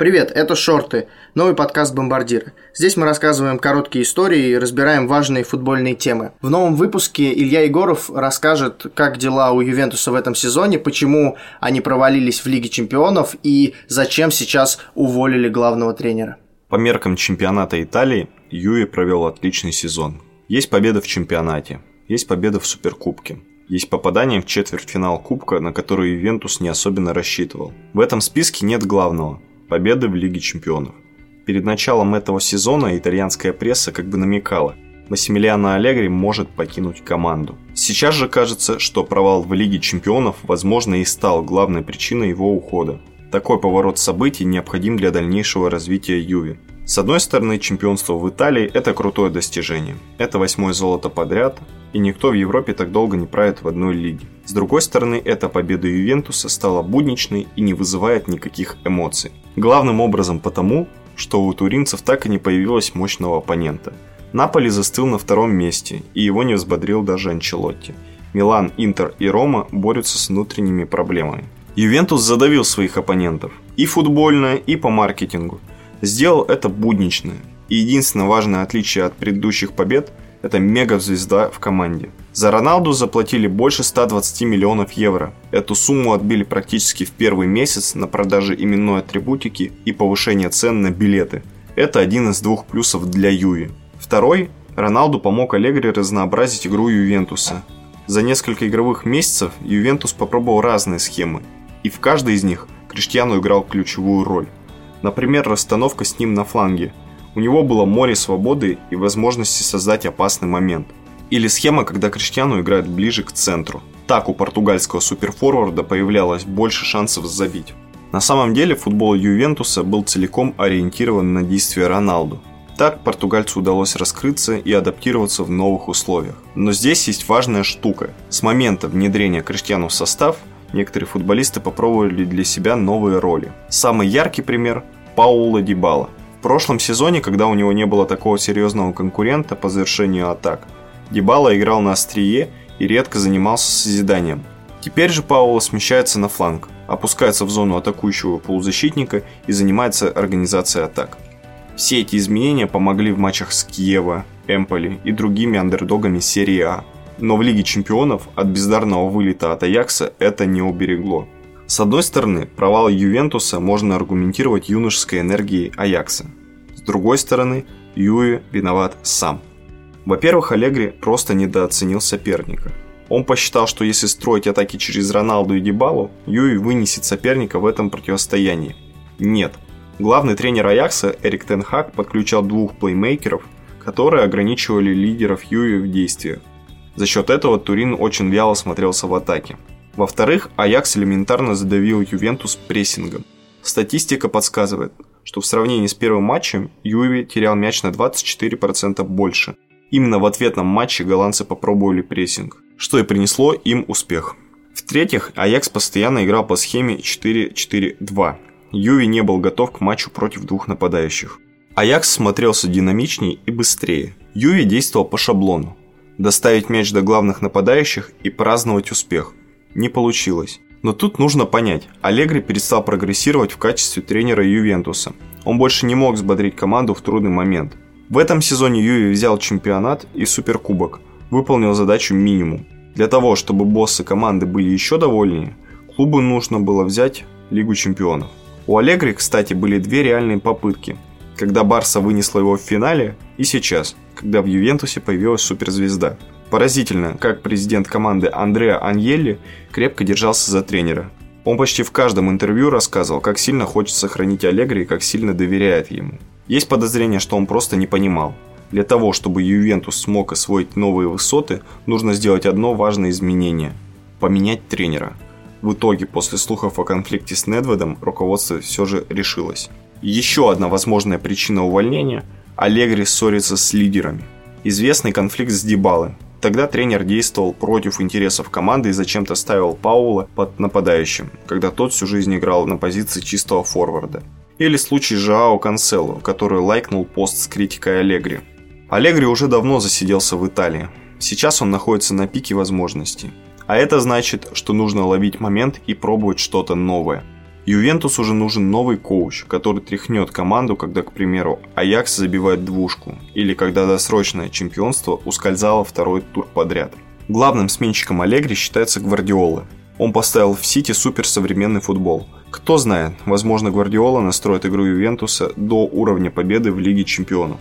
Привет, это «Шорты», новый подкаст «Бомбардиры». Здесь мы рассказываем короткие истории и разбираем важные футбольные темы. В новом выпуске Илья Егоров расскажет, как дела у Ювентуса в этом сезоне, почему они провалились в Лиге чемпионов и зачем сейчас уволили главного тренера. По меркам чемпионата Италии, Юи провел отличный сезон. Есть победа в чемпионате, есть победа в Суперкубке, есть попадание в четвертьфинал Кубка, на который Ювентус не особенно рассчитывал. В этом списке нет главного – победы в Лиге чемпионов. Перед началом этого сезона итальянская пресса как бы намекала, Массимилиано Аллегри может покинуть команду. Сейчас же кажется, что провал в Лиге чемпионов, возможно, и стал главной причиной его ухода. Такой поворот событий необходим для дальнейшего развития Юви. С одной стороны, чемпионство в Италии – это крутое достижение. Это восьмое золото подряд, и никто в Европе так долго не правит в одной лиге. С другой стороны, эта победа Ювентуса стала будничной и не вызывает никаких эмоций. Главным образом потому, что у туринцев так и не появилось мощного оппонента. Наполи застыл на втором месте, и его не взбодрил даже Анчелотти. Милан, Интер и Рома борются с внутренними проблемами. Ювентус задавил своих оппонентов и футбольно, и по маркетингу. Сделал это буднично. И единственное важное отличие от предыдущих побед – это мега-звезда в команде. За Роналду заплатили больше 120 миллионов евро. Эту сумму отбили практически в первый месяц на продаже именной атрибутики и повышение цен на билеты. Это один из двух плюсов для Юви. Второй – Роналду помог Аллегри разнообразить игру Ювентуса. За несколько игровых месяцев Ювентус попробовал разные схемы, и в каждой из них Криштиану играл ключевую роль. Например, расстановка с ним на фланге. У него было море свободы и возможности создать опасный момент. Или схема, когда Криштиану играет ближе к центру. Так у португальского суперфорварда появлялось больше шансов забить. На самом деле футбол Ювентуса был целиком ориентирован на действия Роналду. Так португальцу удалось раскрыться и адаптироваться в новых условиях. Но здесь есть важная штука. С момента внедрения Криштиану в состав некоторые футболисты попробовали для себя новые роли. Самый яркий пример – Паула Дибала. В прошлом сезоне, когда у него не было такого серьезного конкурента по завершению атак, Дибала играл на острие и редко занимался созиданием. Теперь же Паула смещается на фланг, опускается в зону атакующего полузащитника и занимается организацией атак. Все эти изменения помогли в матчах с Киева, Эмполи и другими андердогами серии А но в Лиге Чемпионов от бездарного вылета от Аякса это не уберегло. С одной стороны, провал Ювентуса можно аргументировать юношеской энергией Аякса. С другой стороны, Юи виноват сам. Во-первых, Аллегри просто недооценил соперника. Он посчитал, что если строить атаки через Роналду и Дебалу, Юи вынесет соперника в этом противостоянии. Нет. Главный тренер Аякса Эрик Тенхак подключал двух плеймейкеров, которые ограничивали лидеров Юи в действиях. За счет этого Турин очень вяло смотрелся в атаке. Во-вторых, Аякс элементарно задавил Ювентус прессингом. Статистика подсказывает, что в сравнении с первым матчем Юви терял мяч на 24% больше. Именно в ответном матче голландцы попробовали прессинг, что и принесло им успех. В-третьих, Аякс постоянно играл по схеме 4-4-2. Юви не был готов к матчу против двух нападающих. Аякс смотрелся динамичнее и быстрее. Юви действовал по шаблону доставить мяч до главных нападающих и праздновать успех. Не получилось. Но тут нужно понять, Аллегри перестал прогрессировать в качестве тренера Ювентуса. Он больше не мог взбодрить команду в трудный момент. В этом сезоне Юви взял чемпионат и суперкубок, выполнил задачу минимум. Для того, чтобы боссы команды были еще довольнее, клубу нужно было взять Лигу чемпионов. У Аллегри, кстати, были две реальные попытки – когда Барса вынесла его в финале, и сейчас, когда в Ювентусе появилась суперзвезда. Поразительно, как президент команды Андреа Аньелли крепко держался за тренера. Он почти в каждом интервью рассказывал, как сильно хочет сохранить Аллегри и как сильно доверяет ему. Есть подозрение, что он просто не понимал. Для того, чтобы Ювентус смог освоить новые высоты, нужно сделать одно важное изменение – поменять тренера. В итоге, после слухов о конфликте с Недведом, руководство все же решилось. Еще одна возможная причина увольнения – Аллегри ссорится с лидерами. Известный конфликт с Дебалы. Тогда тренер действовал против интересов команды и зачем-то ставил Паула под нападающим, когда тот всю жизнь играл на позиции чистого форварда. Или случай Жао Канцело, который лайкнул пост с критикой Аллегри. Аллегри уже давно засиделся в Италии. Сейчас он находится на пике возможностей. А это значит, что нужно ловить момент и пробовать что-то новое – Ювентус уже нужен новый коуч, который тряхнет команду, когда, к примеру, Аякс забивает двушку, или когда досрочное чемпионство ускользало второй тур подряд. Главным сменщиком Аллегри считается Гвардиола. Он поставил в Сити суперсовременный футбол. Кто знает, возможно Гвардиола настроит игру Ювентуса до уровня победы в Лиге Чемпионов.